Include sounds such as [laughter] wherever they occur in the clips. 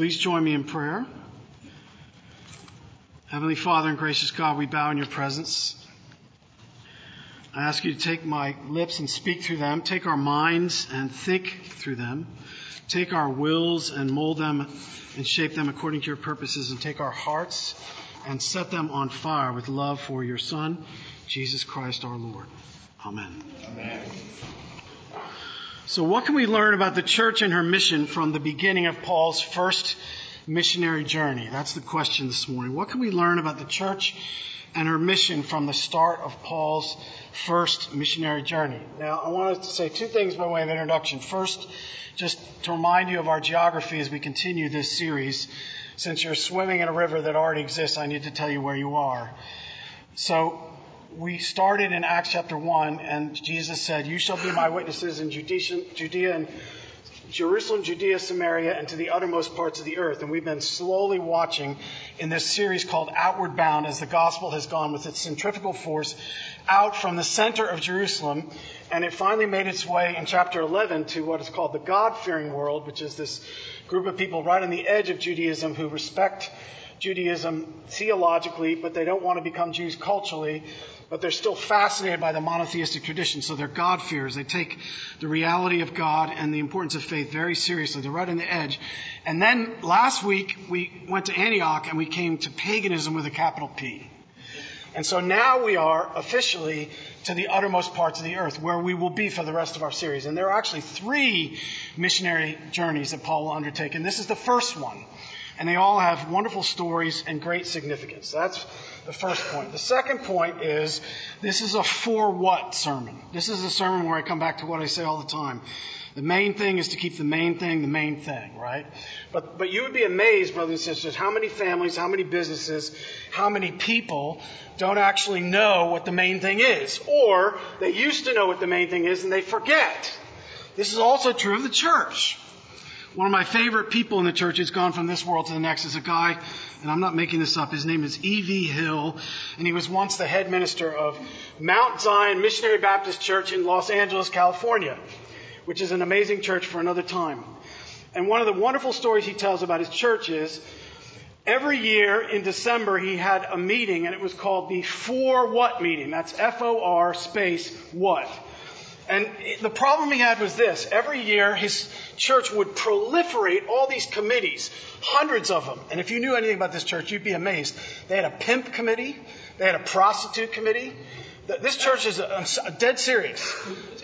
Please join me in prayer. Heavenly Father and gracious God, we bow in your presence. I ask you to take my lips and speak through them, take our minds and think through them, take our wills and mold them and shape them according to your purposes, and take our hearts and set them on fire with love for your Son, Jesus Christ our Lord. Amen. Amen. So, what can we learn about the church and her mission from the beginning of Paul's first missionary journey? That's the question this morning. What can we learn about the church and her mission from the start of Paul's first missionary journey? Now, I wanted to say two things by way of introduction. First, just to remind you of our geography as we continue this series. Since you're swimming in a river that already exists, I need to tell you where you are. So, we started in Acts chapter 1, and Jesus said, You shall be my witnesses in Judea and Jerusalem, Judea, Samaria, and to the uttermost parts of the earth. And we've been slowly watching in this series called Outward Bound as the gospel has gone with its centrifugal force out from the center of Jerusalem. And it finally made its way in chapter 11 to what is called the God fearing world, which is this group of people right on the edge of Judaism who respect Judaism theologically, but they don't want to become Jews culturally but they're still fascinated by the monotheistic tradition. So they're God-fearers. They take the reality of God and the importance of faith very seriously. They're right on the edge. And then last week we went to Antioch and we came to paganism with a capital P. And so now we are officially to the uttermost parts of the earth where we will be for the rest of our series. And there are actually three missionary journeys that Paul will undertake. And this is the first one. And they all have wonderful stories and great significance. That's the first point. The second point is this is a for what sermon. This is a sermon where I come back to what I say all the time. The main thing is to keep the main thing the main thing, right? But, but you would be amazed, brothers and sisters, how many families, how many businesses, how many people don't actually know what the main thing is. Or they used to know what the main thing is and they forget. This is also true of the church. One of my favorite people in the church has gone from this world to the next is a guy, and I'm not making this up. His name is E.V. Hill, and he was once the head minister of Mount Zion Missionary Baptist Church in Los Angeles, California, which is an amazing church for another time. And one of the wonderful stories he tells about his church is every year in December he had a meeting, and it was called the For What meeting. That's F O R space what. And the problem he had was this. Every year, his church would proliferate all these committees, hundreds of them. And if you knew anything about this church, you'd be amazed. They had a pimp committee. They had a prostitute committee. This church is dead serious.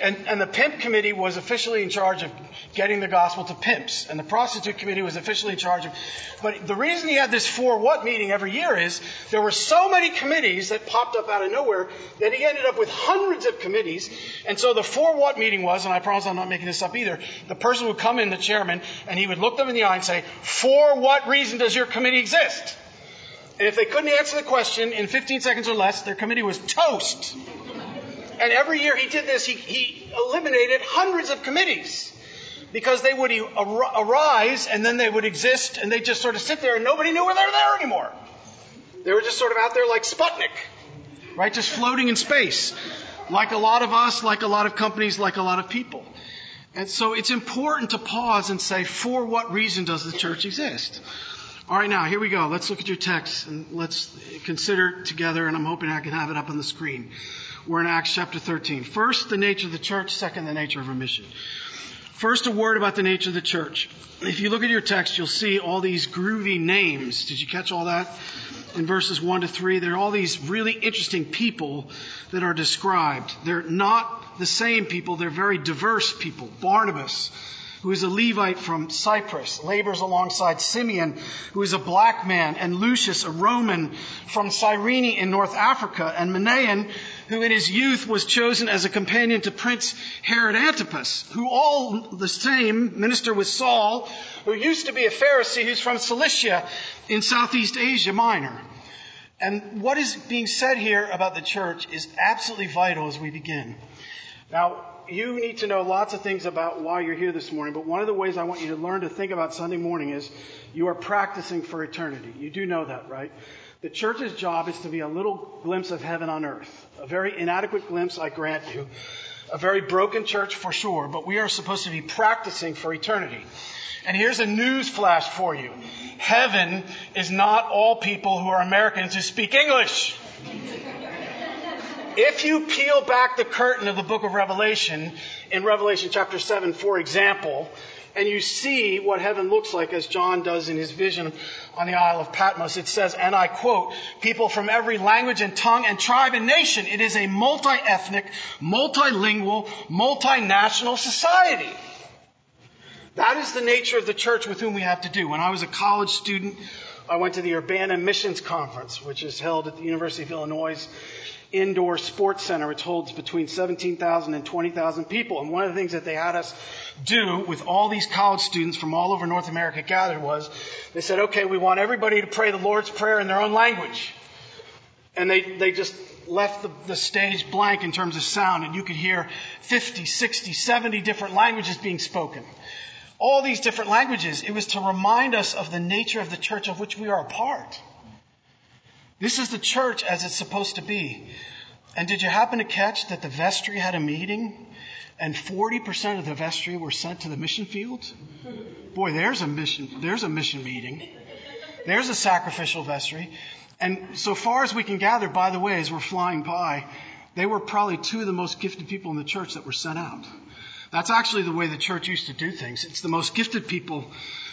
And, and the pimp committee was officially in charge of getting the gospel to pimps. And the prostitute committee was officially in charge of. But the reason he had this for what meeting every year is there were so many committees that popped up out of nowhere that he ended up with hundreds of committees. And so the for what meeting was, and I promise I'm not making this up either, the person would come in, the chairman, and he would look them in the eye and say, For what reason does your committee exist? And if they couldn't answer the question in 15 seconds or less, their committee was toast. And every year he did this, he, he eliminated hundreds of committees because they would arise and then they would exist and they just sort of sit there and nobody knew where they were there anymore. They were just sort of out there like Sputnik, right? Just floating in space. Like a lot of us, like a lot of companies, like a lot of people. And so it's important to pause and say, for what reason does the church exist? All right, now here we go. Let's look at your text and let's consider together, and I'm hoping I can have it up on the screen. We're in Acts chapter 13. First, the nature of the church. Second, the nature of our mission. First, a word about the nature of the church. If you look at your text, you'll see all these groovy names. Did you catch all that? In verses 1 to 3, there are all these really interesting people that are described. They're not the same people, they're very diverse people. Barnabas, who is a Levite from Cyprus, labors alongside Simeon, who is a black man, and Lucius, a Roman from Cyrene in North Africa, and Manaen, who in his youth was chosen as a companion to Prince Herod Antipas, who all the same minister with Saul, who used to be a Pharisee who's from Cilicia in Southeast Asia Minor. And what is being said here about the church is absolutely vital as we begin. Now, you need to know lots of things about why you're here this morning, but one of the ways I want you to learn to think about Sunday morning is you are practicing for eternity. You do know that, right? The church's job is to be a little glimpse of heaven on earth. A very inadequate glimpse, I grant you. a very broken church for sure, but we are supposed to be practicing for eternity. And here's a news flash for you. Heaven is not all people who are Americans who speak English. If you peel back the curtain of the book of Revelation, in Revelation chapter 7, for example, and you see what heaven looks like as John does in his vision on the Isle of Patmos, it says, and I quote, people from every language and tongue and tribe and nation. It is a multi-ethnic, multilingual, multinational society. That is the nature of the church with whom we have to do. When I was a college student, I went to the Urbana Missions Conference, which is held at the University of Illinois indoor sports center, which holds between 17,000 and 20,000 people. And one of the things that they had us do with all these college students from all over North America gathered was they said, okay, we want everybody to pray the Lord's Prayer in their own language. And they, they just left the, the stage blank in terms of sound, and you could hear 50, 60, 70 different languages being spoken. All these different languages. It was to remind us of the nature of the church of which we are a part. This is the church as it's supposed to be. And did you happen to catch that the vestry had a meeting and 40% of the vestry were sent to the mission field? Boy, there's a mission, there's a mission meeting. There's a sacrificial vestry. And so far as we can gather, by the way, as we're flying by, they were probably two of the most gifted people in the church that were sent out. That's actually the way the church used to do things. It's the most gifted people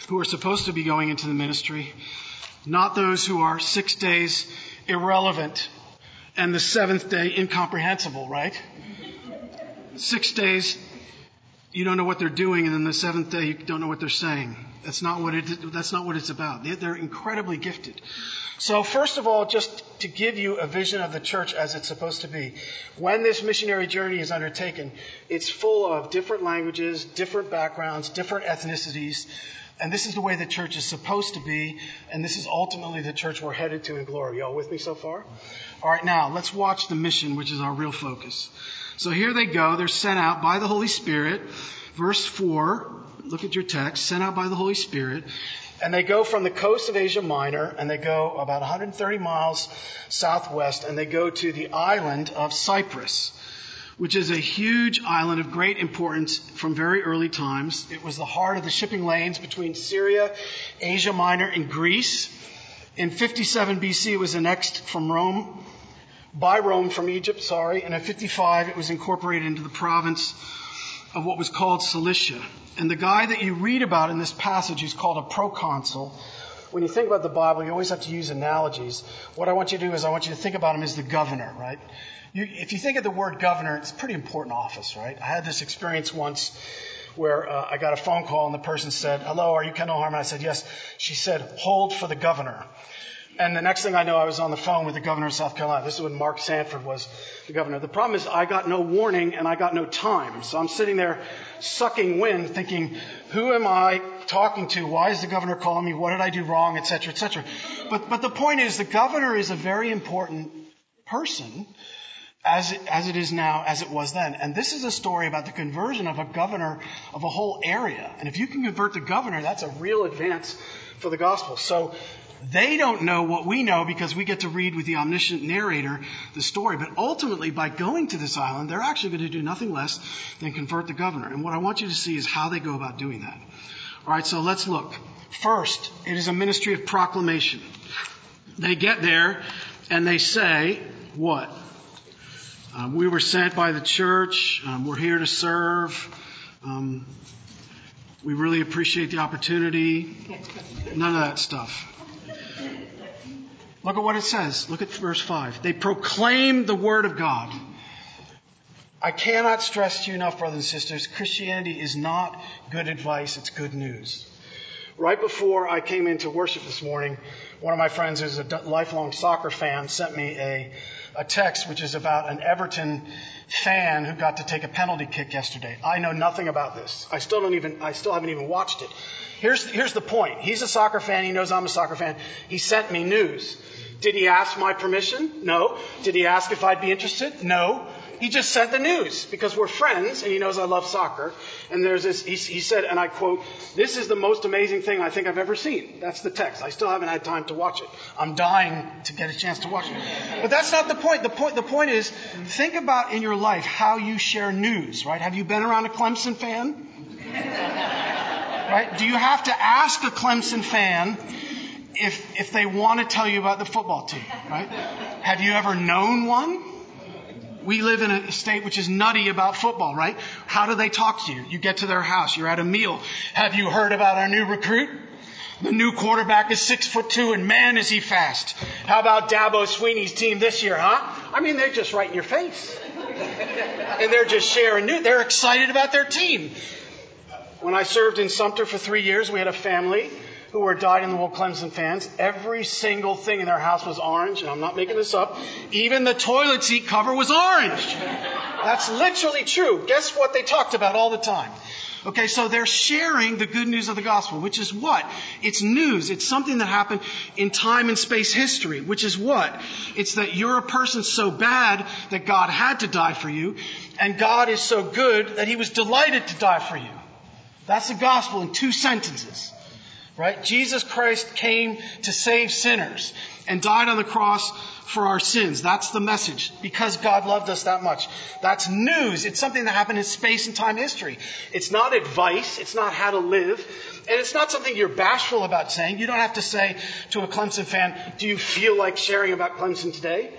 who are supposed to be going into the ministry not those who are six days irrelevant and the seventh day incomprehensible, right? Six days, you don't know what they're doing, and then the seventh day, you don't know what they're saying. That's not what it, that's not what it's about. They're incredibly gifted. So first of all, just to give you a vision of the church as it's supposed to be. When this missionary journey is undertaken, it's full of different languages, different backgrounds, different ethnicities, and this is the way the church is supposed to be, and this is ultimately the church we're headed to in glory. Y'all with me so far? All right, now let's watch the mission, which is our real focus. So here they go. They're sent out by the Holy Spirit. Verse 4, look at your text, sent out by the Holy Spirit. And they go from the coast of Asia Minor, and they go about 130 miles southwest, and they go to the island of Cyprus which is a huge island of great importance from very early times. It was the heart of the shipping lanes between Syria, Asia Minor, and Greece. In 57 BC, it was annexed from Rome, by Rome from Egypt, sorry, and in 55, it was incorporated into the province of what was called Cilicia. And the guy that you read about in this passage is called a proconsul. When you think about the Bible, you always have to use analogies. What I want you to do is I want you to think about him as the governor, right? You, if you think of the word governor, it's a pretty important office, right? I had this experience once where uh, I got a phone call and the person said, "Hello, are you Kendall Harmon?" I said, "Yes." She said, "Hold for the governor." And the next thing I know, I was on the phone with the governor of South Carolina. This is when Mark Sanford was the governor. The problem is I got no warning and I got no time. So I'm sitting there sucking wind thinking, who am I talking to? Why is the governor calling me? What did I do wrong? Et cetera, et cetera. But, but the point is the governor is a very important person as it, as it is now, as it was then. And this is a story about the conversion of a governor of a whole area. And if you can convert the governor, that's a real advance for the gospel. So they don't know what we know because we get to read with the omniscient narrator the story. But ultimately, by going to this island, they're actually going to do nothing less than convert the governor. And what I want you to see is how they go about doing that. All right, so let's look. First, it is a ministry of proclamation. They get there and they say, what? Um, we were sent by the church. Um, we're here to serve. Um, we really appreciate the opportunity. None of that stuff. Look at what it says. Look at verse 5. They proclaim the word of God. I cannot stress to you enough, brothers and sisters, Christianity is not good advice, it's good news. Right before I came into worship this morning, one of my friends who's a lifelong soccer fan sent me a a text which is about an Everton fan who got to take a penalty kick yesterday. I know nothing about this. I still don't even, I still haven't even watched it. Here's, here's the point. He's a soccer fan. He knows I'm a soccer fan. He sent me news. Did he ask my permission? No. Did he ask if I'd be interested? No. He just sent the news because we're friends and he knows I love soccer. And there's this, he, he, said, and I quote, this is the most amazing thing I think I've ever seen. That's the text. I still haven't had time to watch it. I'm dying to get a chance to watch it. But that's not the point. The point, the point is, think about in your life how you share news, right? Have you been around a Clemson fan? right? Do you have to ask a Clemson fan if, if they want to tell you about the football team, right? Have you ever known one? We live in a state which is nutty about football, right? How do they talk to you? You get to their house, you're at a meal. Have you heard about our new recruit? The new quarterback is six foot two and man is he fast. How about Dabo Swinney's team this year, huh? I mean, they're just right in your face. and they're just sharing news. They're excited about their team. When I served in Sumter for three years, we had a family who were dyed in the wool Clemson fans. Every single thing in their house was orange, and I'm not making this up. Even the toilet seat cover was orange. That's literally true. Guess what they talked about all the time? Okay, so they're sharing the good news of the gospel, which is what? It's news. It's something that happened in time and space history, which is what? It's that you're a person so bad that God had to die for you, and God is so good that he was delighted to die for you. That's the gospel in two sentences. Right? Jesus Christ came to save sinners and died on the cross for our sins. That's the message. Because God loved us that much. That's news. It's something that happened in space and time history. It's not advice. It's not how to live. And it's not something you're bashful about saying. You don't have to say to a Clemson fan, do you feel like sharing about Clemson today?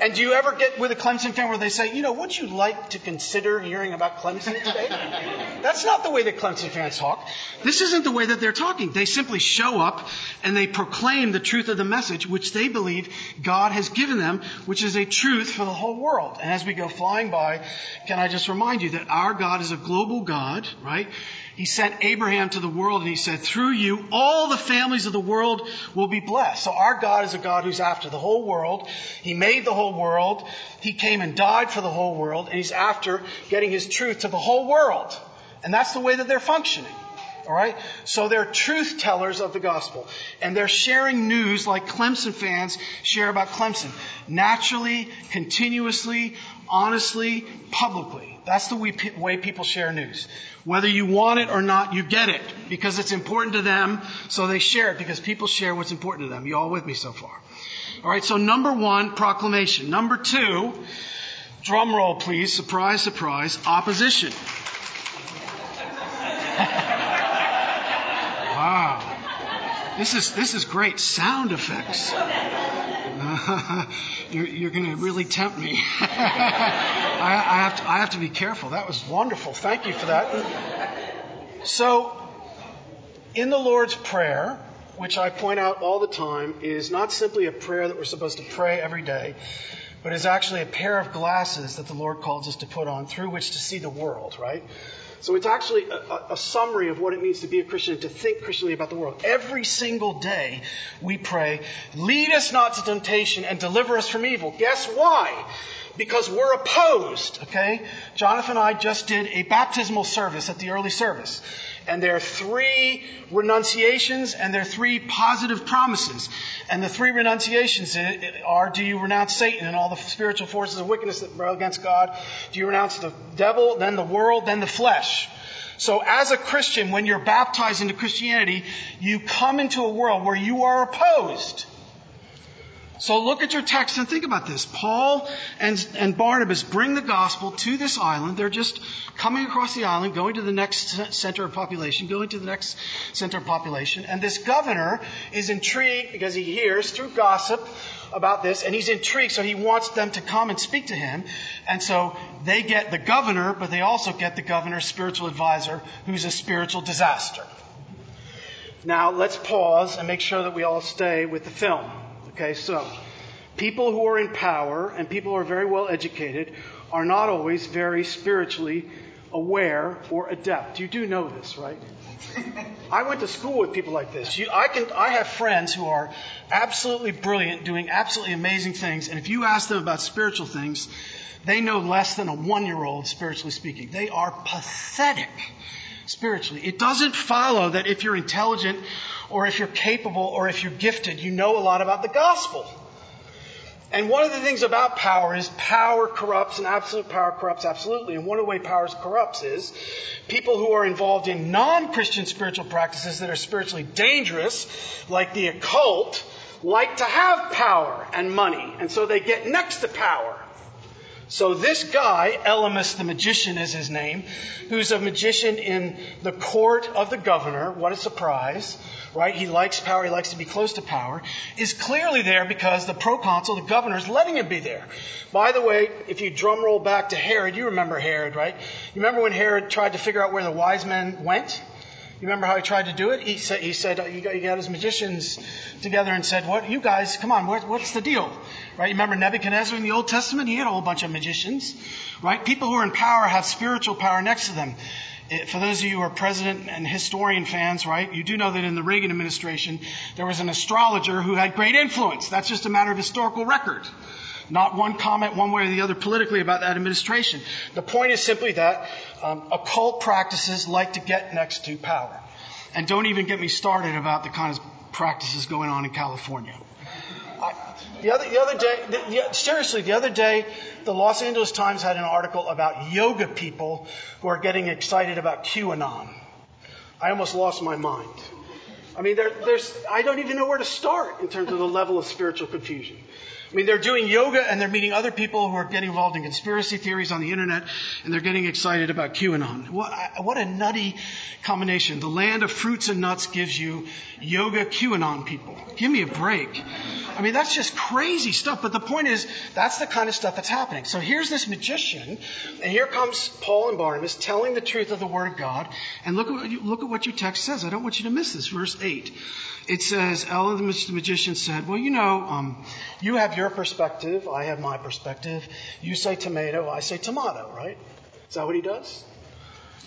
And do you ever get with a Clemson fan where they say, you know, would you like to consider hearing about Clemson today? [laughs] That's not the way that Clemson fans talk. This isn't the way that they're talking. They simply show up and they proclaim the truth of the message, which they believe God has given them, which is a truth for the whole world. And as we go flying by, can I just remind you that our God is a global God, right? He sent Abraham to the world and he said, through you, all the families of the world will be blessed. So our God is a God who's after the whole world. He made the whole world. He came and died for the whole world and he's after getting his truth to the whole world. And that's the way that they're functioning. All right? So they're truth tellers of the gospel. And they're sharing news like Clemson fans share about Clemson. Naturally, continuously, honestly, publicly. That's the way people share news. Whether you want it or not, you get it because it's important to them, so they share it because people share what's important to them. You all with me so far? All right, so number one, proclamation. Number two, drum roll please, surprise, surprise, opposition. [laughs] wow. This is, this is great sound effects. [laughs] you're, you're going to really tempt me. [laughs] I, I, have to, I have to be careful. That was wonderful. Thank you for that. So, in the Lord's Prayer, which I point out all the time, is not simply a prayer that we're supposed to pray every day, but is actually a pair of glasses that the Lord calls us to put on through which to see the world, right? So it's actually a, a, summary of what it means to be a Christian, to think Christianly about the world. Every single day we pray, lead us not to temptation and deliver us from evil. Guess why? Because we're opposed, okay? Jonathan and I just did a baptismal service at the early service. And there are three renunciations and there are three positive promises. And the three renunciations are do you renounce Satan and all the spiritual forces of wickedness that rebel against God? Do you renounce the devil, then the world, then the flesh? So as a Christian, when you're baptized into Christianity, you come into a world where you are opposed. So look at your text and think about this. Paul and, and Barnabas bring the gospel to this island. They're just coming across the island, going to the next center of population, going to the next center of population. And this governor is intrigued because he hears through gossip about this, and he's intrigued, so he wants them to come and speak to him. And so they get the governor, but they also get the governor's spiritual advisor, who's a spiritual disaster. Now, let's pause and make sure that we all stay with the film. Okay, so people who are in power and people who are very well educated are not always very spiritually aware or adept. You do know this, right? [laughs] I went to school with people like this. You, I can, I have friends who are absolutely brilliant, doing absolutely amazing things, and if you ask them about spiritual things, they know less than a one-year-old, spiritually speaking. They are pathetic spiritually. It doesn't follow that if you're intelligent or if you're capable or if you're gifted, you know a lot about the gospel. And one of the things about power is power corrupts and absolute power corrupts absolutely. And one of the way power corrupts is people who are involved in non-Christian spiritual practices that are spiritually dangerous, like the occult, like to have power and money. And so they get next to power. So this guy, Elymas the magician is his name, who's a magician in the court of the governor, what a surprise, right? He likes power, he likes to be close to power, is clearly there because the proconsul, the governor, is letting him be there. By the way, if you drum roll back to Herod, you remember Herod, right? You remember when Herod tried to figure out where the wise men went? You remember how he tried to do it? He said, he said he, got, his magicians together and said, "What, you guys? Come on, what, what's the deal?" Right? You remember Nebuchadnezzar in the Old Testament? He had a whole bunch of magicians, right? People who are in power have spiritual power next to them. Eh, for those of you who are president and historian fans, right, you do know that in the Reagan administration, there was an astrologer who had great influence. That's just a matter of historical record. Not one comment one way or the other politically about that administration. The point is simply that um, occult practices like to get next to power. And don't even get me started about the kind of practices going on in California. I, the other, the other day, the, the, seriously, the other day, the Los Angeles Times had an article about yoga people who are getting excited about QAnon. I almost lost my mind. I mean, there, there's, I don't even know where to start in terms of the level of spiritual confusion. I mean, they're doing yoga and they're meeting other people who are getting involved in conspiracy theories on the internet and they're getting excited about QAnon. What, what a nutty combination. The land of fruits and nuts gives you yoga QAnon people. Give me a break. I mean, that's just crazy stuff. But the point is, that's the kind of stuff that's happening. So here's this magician, and here comes Paul and Barnabas telling the truth of the Word of God. And look at what, you, look at what your text says. I don't want you to miss this. Verse 8 it says, Ellen the magician said, Well, you know, um, you have your perspective, I have my perspective. You say tomato, I say tomato, right? Is that what he does?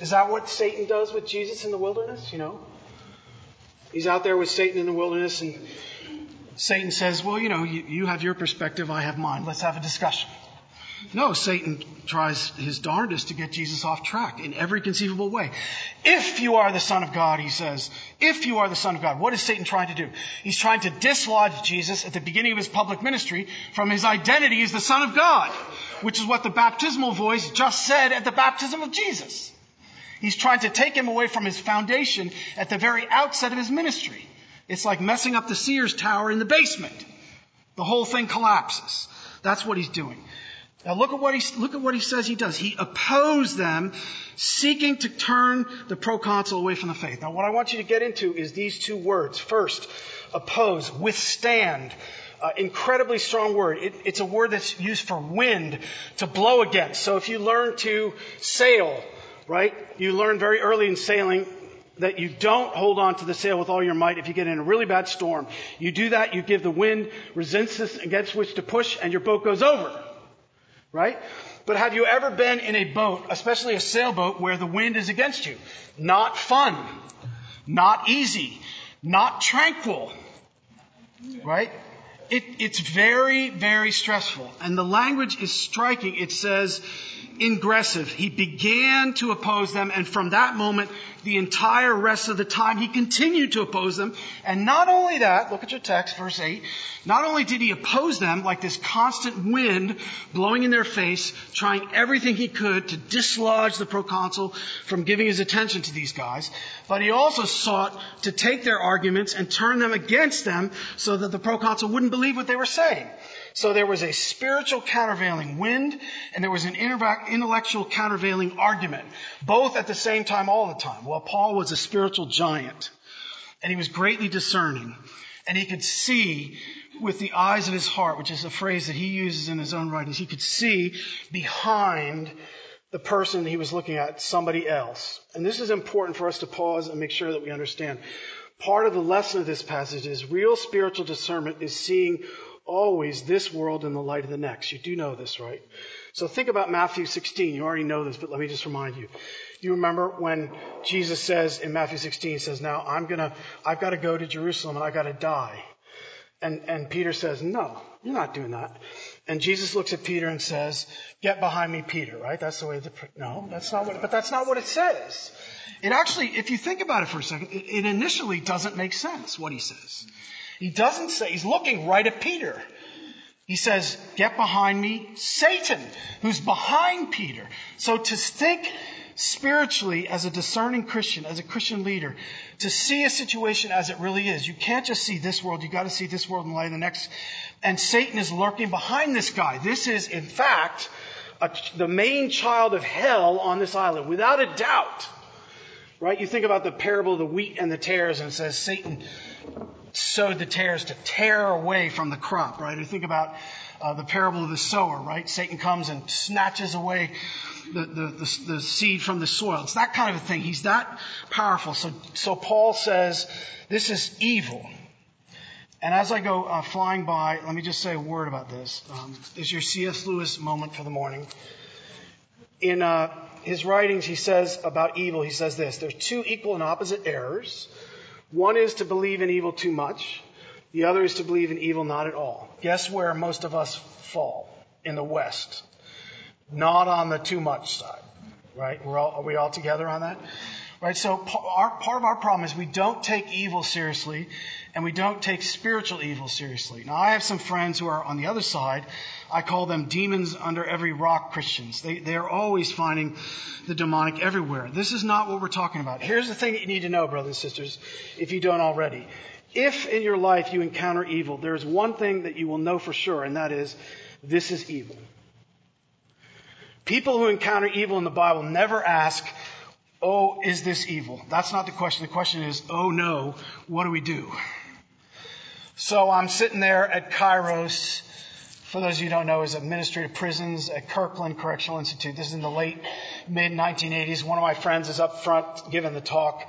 Is that what Satan does with Jesus in the wilderness? You know? He's out there with Satan in the wilderness, and Satan says, Well, you know, you, you have your perspective, I have mine. Let's have a discussion. No, Satan tries his darndest to get Jesus off track in every conceivable way. If you are the Son of God, he says, if you are the Son of God, what is Satan trying to do? He's trying to dislodge Jesus at the beginning of his public ministry from his identity as the Son of God, which is what the baptismal voice just said at the baptism of Jesus. He's trying to take him away from his foundation at the very outset of his ministry. It's like messing up the Sears Tower in the basement. The whole thing collapses. That's what he's doing. Now look at what he, look at what he says he does. He opposed them, seeking to turn the proconsul away from the faith. Now what I want you to get into is these two words. First, oppose, withstand. Uh, incredibly strong word. It, it's a word that's used for wind, to blow against. So if you learn to sail, right, you learn very early in sailing that you don't hold on to the sail with all your might if you get in a really bad storm. You do that, you give the wind resistance against which to push, and your boat goes over right? But have you ever been in a boat, especially a sailboat, where the wind is against you? Not fun. Not easy. Not tranquil. Right? It, it's very, very stressful. And the language is striking. It says, ingressive. He began to oppose them, and from that moment, the entire rest of the time, he continued to oppose them. And not only that, look at your text, verse 8. Not only did he oppose them like this constant wind blowing in their face, trying everything he could to dislodge the proconsul from giving his attention to these guys, but he also sought to take their arguments and turn them against them so that the proconsul wouldn't believe what they were saying. So there was a spiritual countervailing wind and there was an intellectual countervailing argument, both at the same time all the time. Well, Paul was a spiritual giant and he was greatly discerning and he could see with the eyes of his heart, which is a phrase that he uses in his own writings. He could see behind the person he was looking at somebody else. And this is important for us to pause and make sure that we understand. Part of the lesson of this passage is real spiritual discernment is seeing always this world in the light of the next. You do know this, right? So think about Matthew 16. You already know this, but let me just remind you. You remember when Jesus says in Matthew 16, he says, now I'm gonna, I've got to go to Jerusalem and I got to die. And, and Peter says, no, you're not doing that. And Jesus looks at Peter and says, get behind me, Peter, right? That's the way the, no, that's not what, but that's not what it says. It actually, if you think about it for a second, it, it initially doesn't make sense what he says. He doesn't say, he's looking right at Peter. He says, Get behind me, Satan, who's behind Peter. So to think spiritually as a discerning Christian, as a Christian leader, to see a situation as it really is. You can't just see this world, you've gotta see this world in light of the next. And Satan is lurking behind this guy. This is, in fact, a, the main child of hell on this island, without a doubt. Right? You think about the parable of the wheat and the tares, and it says Satan sowed the tares to tear away from the crop, right? Or think about uh, the parable of the sower, right? Satan comes and snatches away the, the, the, the, seed from the soil. It's that kind of a thing. He's that powerful. So, so Paul says this is evil. And as I go uh, flying by, let me just say a word about this. Um, is your C.S. Lewis moment for the morning. In uh, his writings, he says about evil, he says this there's two equal and opposite errors. One is to believe in evil too much, the other is to believe in evil not at all. Guess where most of us fall? In the West. Not on the too much side, right? We're all, are we all together on that? Right? So our, part of our problem is we don't take evil seriously and we don't take spiritual evil seriously. Now I have some friends who are on the other side. I call them demons under every rock Christians. They, they are always finding the demonic everywhere. This is not what we're talking about. Here's the thing that you need to know, brothers and sisters, if you don't already. If in your life you encounter evil, there is one thing that you will know for sure, and that is, this is evil. People who encounter evil in the Bible never ask, Oh, is this evil? That's not the question. The question is, Oh no, what do we do? So I'm sitting there at Kairos. For those of you who don't know, is administrative prisons at Kirkland Correctional Institute. This is in the late mid 1980s. One of my friends is up front giving the talk,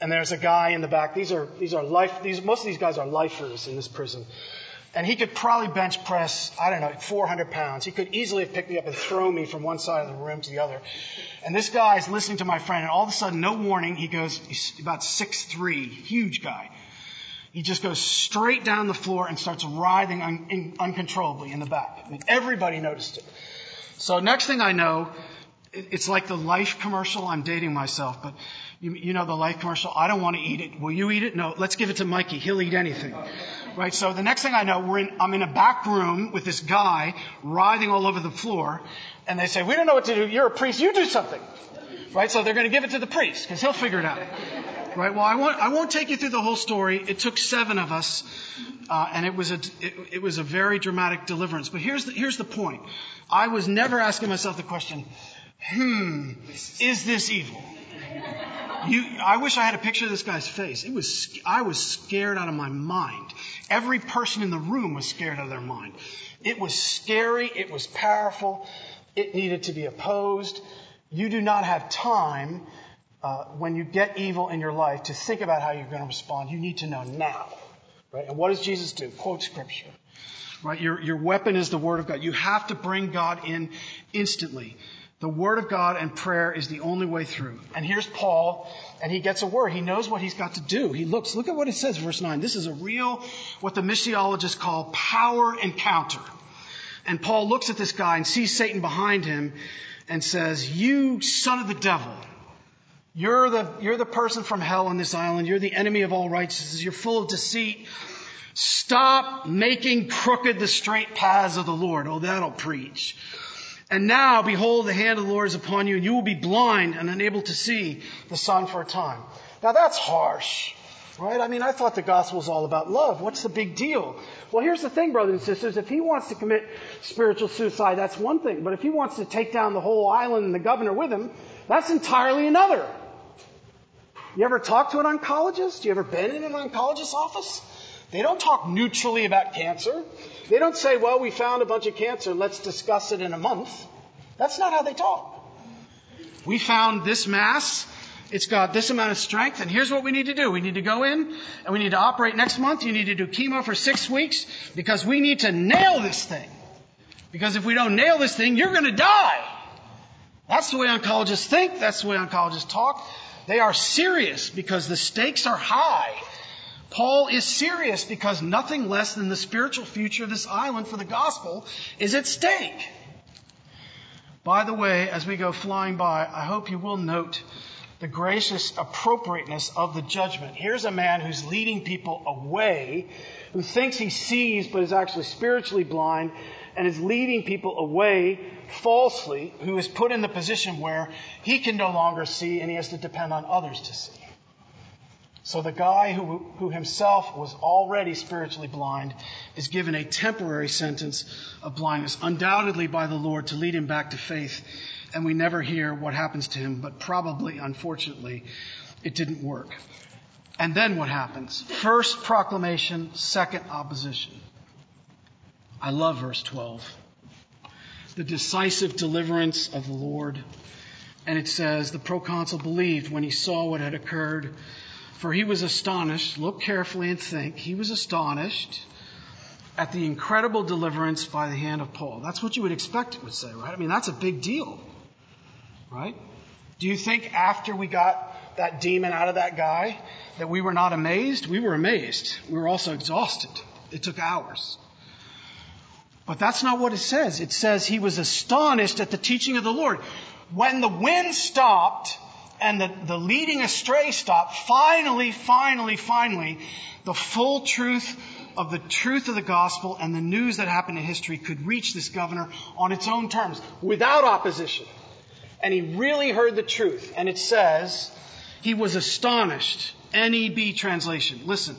and there's a guy in the back. These are these are life. These most of these guys are lifers in this prison. And he could probably bench press, I don't know, 400 pounds. He could easily have picked me up and thrown me from one side of the room to the other. And this guy is listening to my friend, and all of a sudden, no warning, he goes, he's about six three, huge guy. He just goes straight down the floor and starts writhing un- in, uncontrollably in the back. I mean, everybody noticed it. So next thing I know, it, it's like the life commercial. I'm dating myself, but you, you know the life commercial. I don't want to eat it. Will you eat it? No. Let's give it to Mikey. He'll eat anything. Right? So the next thing I know, we're in, I'm in a back room with this guy writhing all over the floor, and they say, we don't know what to do. You're a priest. You do something. Right? So they're going to give it to the priest, because he'll figure it out. Right? Well, I won't, I won't take you through the whole story. It took seven of us, uh, and it was a, it, it was a very dramatic deliverance. But here's the, here's the point. I was never asking myself the question, hmm, is this evil? You, I wish I had a picture of this guy's face. It was, I was scared out of my mind. Every person in the room was scared out of their mind. It was scary. It was powerful. It needed to be opposed. You do not have time uh, when you get evil in your life to think about how you're going to respond. You need to know now. Right? And what does Jesus do? Quote scripture. Right? Your, your weapon is the word of God. You have to bring God in instantly. The Word of God and prayer is the only way through. And here's Paul, and he gets a word. He knows what he's got to do. He looks, look at what it says, verse 9. This is a real, what the missiologists call power encounter. And Paul looks at this guy and sees Satan behind him and says, You son of the devil. You're the, you're the person from hell on this island. You're the enemy of all righteousness. You're full of deceit. Stop making crooked the straight paths of the Lord. Oh, that'll preach. And now, behold, the hand of the Lord is upon you, and you will be blind and unable to see the sun for a time. Now that's harsh, right? I mean, I thought the gospel was all about love. What's the big deal? Well, here's the thing, brothers and sisters. If he wants to commit spiritual suicide, that's one thing. But if he wants to take down the whole island and the governor with him, that's entirely another. You ever talk to an oncologist? You ever been in an oncologist's office? They don't talk neutrally about cancer. They don't say, well, we found a bunch of cancer, let's discuss it in a month. That's not how they talk. We found this mass, it's got this amount of strength, and here's what we need to do. We need to go in, and we need to operate next month. You need to do chemo for six weeks, because we need to nail this thing. Because if we don't nail this thing, you're going to die. That's the way oncologists think. That's the way oncologists talk. They are serious because the stakes are high. Paul is serious because nothing less than the spiritual future of this island for the gospel is at stake. By the way, as we go flying by, I hope you will note the gracious appropriateness of the judgment. Here's a man who's leading people away, who thinks he sees but is actually spiritually blind, and is leading people away falsely, who is put in the position where he can no longer see and he has to depend on others to see. So the guy who, who himself was already spiritually blind is given a temporary sentence of blindness, undoubtedly by the Lord to lead him back to faith. And we never hear what happens to him, but probably, unfortunately, it didn't work. And then what happens? First proclamation, second opposition. I love verse 12. The decisive deliverance of the Lord. And it says, the proconsul believed when he saw what had occurred for he was astonished. Look carefully and think. He was astonished at the incredible deliverance by the hand of Paul. That's what you would expect it would say, right? I mean, that's a big deal, right? Do you think after we got that demon out of that guy that we were not amazed? We were amazed. We were also exhausted. It took hours. But that's not what it says. It says he was astonished at the teaching of the Lord. When the wind stopped, and the, the leading astray stopped, finally, finally, finally, the full truth of the truth of the gospel and the news that happened in history could reach this governor on its own terms, without opposition. And he really heard the truth. And it says, he was astonished. NEB translation. Listen.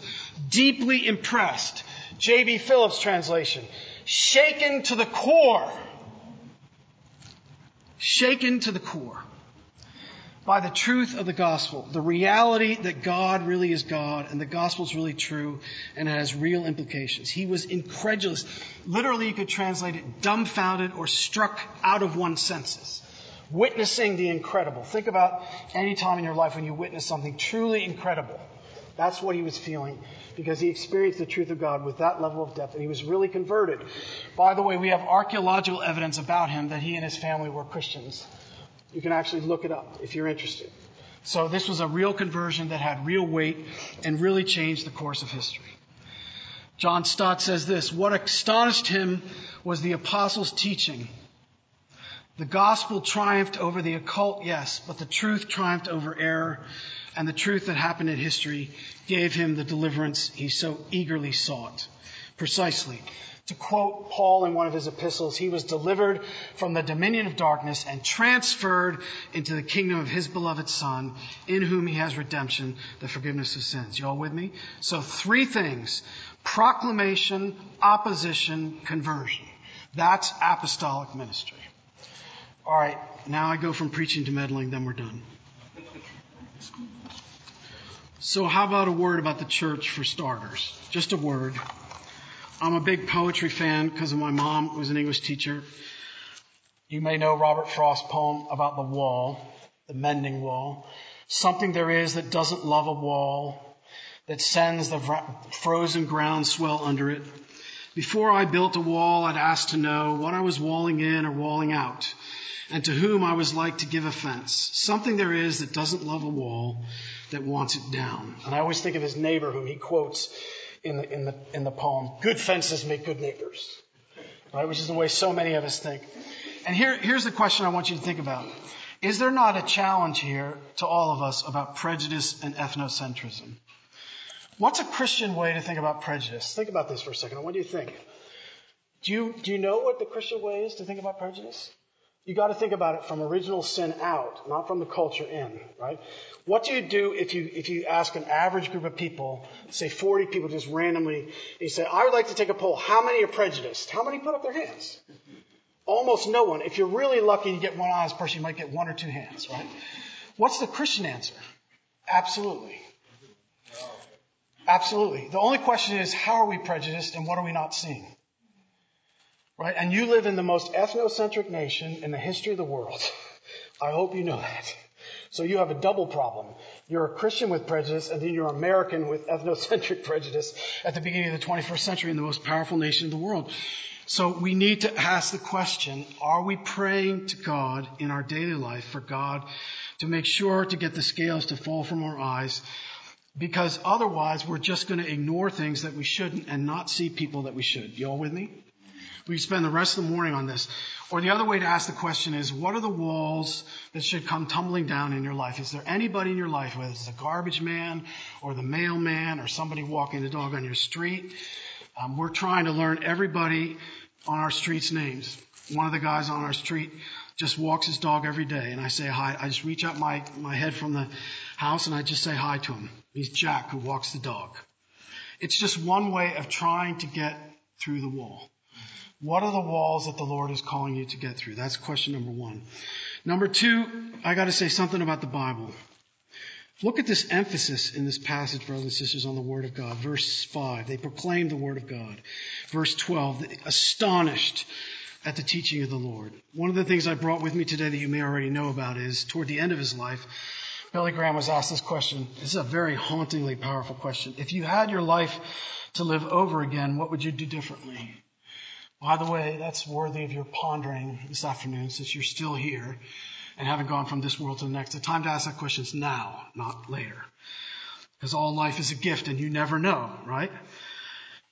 Deeply impressed. J.B. Phillips translation. Shaken to the core. Shaken to the core by the truth of the gospel, the reality that God really is God and the gospel is really true and has real implications. He was incredulous. Literally, you could translate it dumbfounded or struck out of one's senses. Witnessing the incredible. Think about any time in your life when you witness something truly incredible. That's what he was feeling because he experienced the truth of God with that level of depth and he was really converted. By the way, we have archaeological evidence about him that he and his family were Christians. You can actually look it up if you're interested. So this was a real conversion that had real weight and really changed the course of history. John Stott says this, what astonished him was the apostles' teaching. The gospel triumphed over the occult, yes, but the truth triumphed over error, and the truth that happened in history gave him the deliverance he so eagerly sought. Precisely. To quote Paul in one of his epistles, he was delivered from the dominion of darkness and transferred into the kingdom of his beloved Son, in whom he has redemption, the forgiveness of sins. You all with me? So three things. Proclamation, opposition, conversion. That's apostolic ministry. All right, now I go from preaching to meddling, then we're done. So how about a word about the church for starters? Just a word. I'm a big poetry fan because of my mom, who was an English teacher. You may know Robert Frost's poem about the wall, the mending wall. Something there is that doesn't love a wall, that sends the frozen ground swell under it. Before I built a wall, I'd ask to know what I was walling in or walling out, and to whom I was like to give offense. Something there is that doesn't love a wall, that wants it down. And I always think of his neighbor whom he quotes in the, in the, in the poem. Good fences make good neighbors. Right? Which is the way so many of us think. And here, here's the question I want you to think about. Is there not a challenge here to all of us about prejudice and ethnocentrism? What's a Christian way to think about prejudice? Think about this for a second. What do you think? Do you, do you know what the Christian way is to think about prejudice? You got to think about it from original sin out, not from the culture in, right? What do you do if you if you ask an average group of people, say 40 people, just randomly, you say, "I would like to take a poll. How many are prejudiced? How many put up their hands?" Almost no one. If you're really lucky, you get one honest person. You might get one or two hands, right? What's the Christian answer? Absolutely. Absolutely. The only question is, how are we prejudiced and what are we not seeing? Right? And you live in the most ethnocentric nation in the history of the world. I hope you know that. So you have a double problem. You're a Christian with prejudice, and then you're American with [laughs] ethnocentric prejudice at the beginning of the 21st century in the most powerful nation in the world. So we need to ask the question, are we praying to God in our daily life for God to make sure to get the scales to fall from our eyes? Because otherwise we're just going to ignore things that we shouldn't and not see people that we should. You all with me? We spend the rest of the morning on this. Or the other way to ask the question is, what are the walls that should come tumbling down in your life? Is there anybody in your life, whether it's the garbage man or the mailman or somebody walking the dog on your street? Um, we're trying to learn everybody on our street's names. One of the guys on our street just walks his dog every day and I say hi. I just reach out my, my head from the house and I just say hi to him. He's Jack who walks the dog. It's just one way of trying to get through the wall. What are the walls that the Lord is calling you to get through? That's question number one. Number two, I got to say something about the Bible. Look at this emphasis in this passage, brothers and sisters, on the Word of God. Verse 5, they proclaim the Word of God. Verse 12, astonished at the teaching of the Lord. One of the things I brought with me today that you may already know about is toward the end of his life, Billy Graham was asked this question. This is a very hauntingly powerful question. If you had your life to live over again, what would you do differently? By the way, that's worthy of your pondering this afternoon since you're still here and haven't gone from this world to the next. The time to ask that question is now, not later. Because all life is a gift and you never know, right?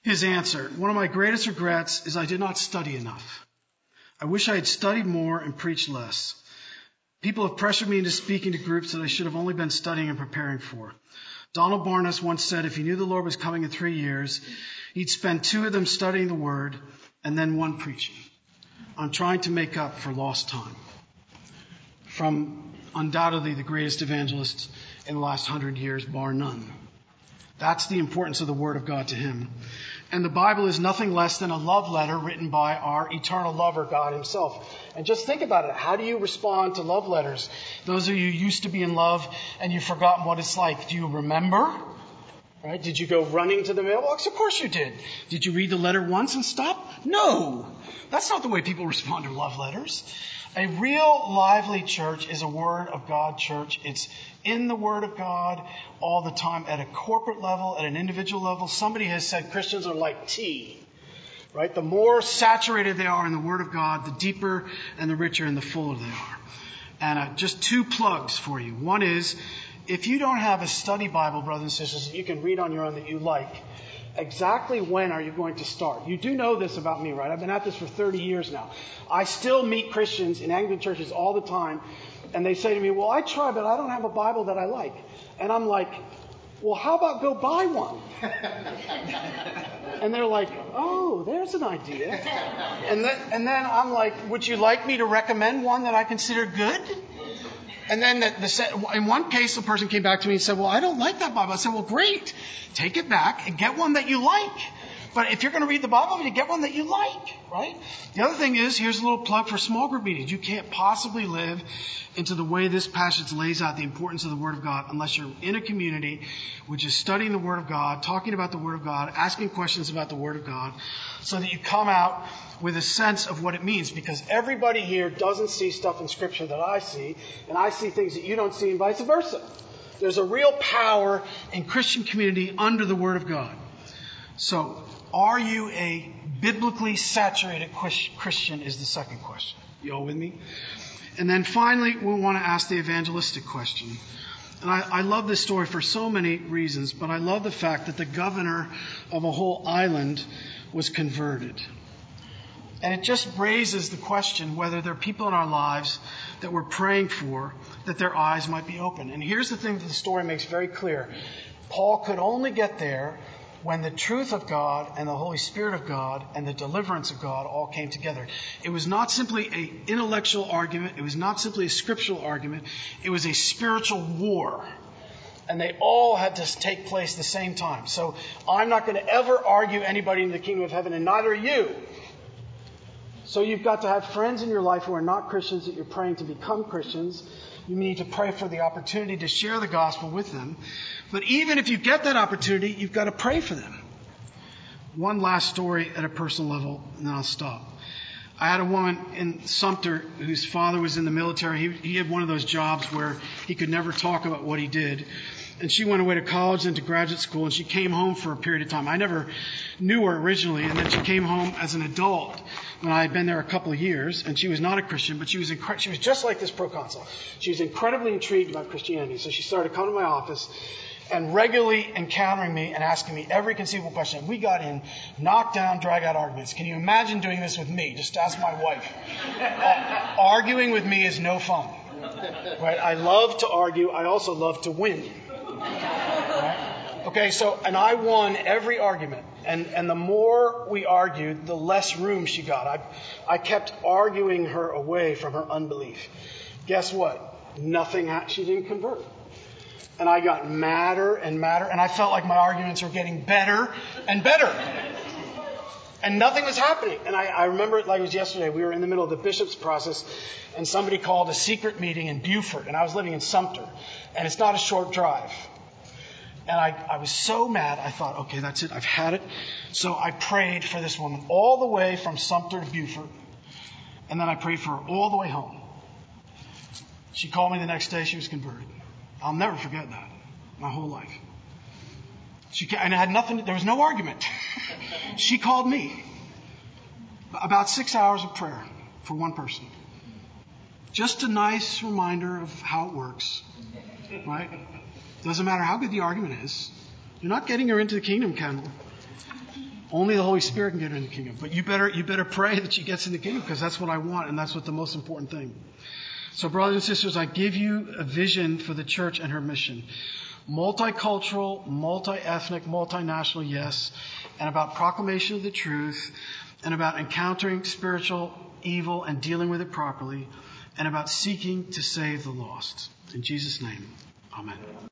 His answer, one of my greatest regrets is I did not study enough. I wish I had studied more and preached less. People have pressured me into speaking to groups that I should have only been studying and preparing for. Donald Barnhouse once said if he knew the Lord was coming in three years, he'd spend two of them studying the Word and then one preaching. I'm trying to make up for lost time from undoubtedly the greatest evangelist in the last hundred years, bar none. That's the importance of the Word of God to him. And the Bible is nothing less than a love letter written by our eternal lover, God Himself. And just think about it. How do you respond to love letters? Those of you used to be in love and you've forgotten what it's like. Do you remember? Right? Did you go running to the mailbox? Of course you did. Did you read the letter once and stop? No. That's not the way people respond to love letters. A real lively church is a Word of God church. It's in the Word of God all the time at a corporate level, at an individual level. Somebody has said Christians are like tea. Right? The more saturated they are in the Word of God, the deeper and the richer and the fuller they are. And uh, just two plugs for you. One is if you don't have a study Bible, brothers and sisters, that you can read on your own that you like, exactly when are you going to start? You do know this about me, right? I've been at this for 30 years now. I still meet Christians in Anglican churches all the time, and they say to me, Well, I try, but I don't have a Bible that I like. And I'm like, Well, how about go buy one? and they're like, Oh, there's an idea. And then, and then I'm like, Would you like me to recommend one that I consider good? And then the, the, in one case, the person came back to me and said, Well, I don't like that Bible. I said, Well, great. Take it back and get one that you like. But if you're going to read the Bible, you get one that you like, right? The other thing is, here's a little plug for small group meetings. You can't possibly live into the way this passage lays out the importance of the Word of God unless you're in a community which is studying the Word of God, talking about the Word of God, asking questions about the Word of God, so that you come out with a sense of what it means. Because everybody here doesn't see stuff in Scripture that I see, and I see things that you don't see, and vice versa. There's a real power in Christian community under the Word of God. So, are you a biblically saturated Christian? Is the second question. You all with me? And then finally, we want to ask the evangelistic question. And I, I, love this story for so many reasons, but I love the fact that the governor of a whole island was converted. And it just raises the question whether there are people in our lives that we're praying for that their eyes might be open. And here's the thing that the story makes very clear Paul could only get there when the truth of God and the Holy Spirit of God and the deliverance of God all came together. It was not simply an intellectual argument, it was not simply a scriptural argument, it was a spiritual war. And they all had to take place at the same time. So I'm not going to ever argue anybody in the kingdom of heaven, and neither are you. So you've got to have friends in your life who are not Christians that you're praying to become Christians. You need to pray for the opportunity to share the gospel with them. But even if you get that opportunity, you've got to pray for them. One last story at a personal level, and then I'll stop. I had a woman in Sumter whose father was in the military. He, he had one of those jobs where he could never talk about what he did. And she went away to college and to graduate school, and she came home for a period of time. I never knew her originally, and then she came home as an adult when I had been there a couple of years, and she was not a Christian, but she was she was just like this proconsul. She was incredibly intrigued about Christianity, so she started coming to my office, and regularly encountering me and asking me every conceivable question. We got in knockdown, drag out arguments. Can you imagine doing this with me? Just ask my wife. Uh, arguing with me is no fun. Right? I love to argue. I also love to win. Okay, so, and I won every argument. And, and the more we argued, the less room she got. I, I kept arguing her away from her unbelief. Guess what? Nothing, she didn't convert. And I got madder and madder, and I felt like my arguments were getting better and better. And nothing was happening. And I, I remember it like it was yesterday. We were in the middle of the bishop's process, and somebody called a secret meeting in Beaufort, and I was living in Sumter. And it's not a short drive. And I, I was so mad, I thought, okay, that's it, I've had it. So I prayed for this woman all the way from Sumter to Beaufort. And then I prayed for her all the way home. She called me the next day, she was converted. I'll never forget that, my whole life. She, and I had nothing, there was no argument. [laughs] she called me. About six hours of prayer for one person. Just a nice reminder of how it works, right? Doesn't matter how good the argument is. You're not getting her into the kingdom, Kendall. Only the Holy Spirit can get her in the kingdom. But you better, you better pray that she gets in the kingdom because that's what I want and that's what the most important thing. So brothers and sisters, I give you a vision for the church and her mission. Multicultural, multi-ethnic, multinational, yes, and about proclamation of the truth, and about encountering spiritual evil and dealing with it properly, and about seeking to save the lost. In Jesus' name, amen.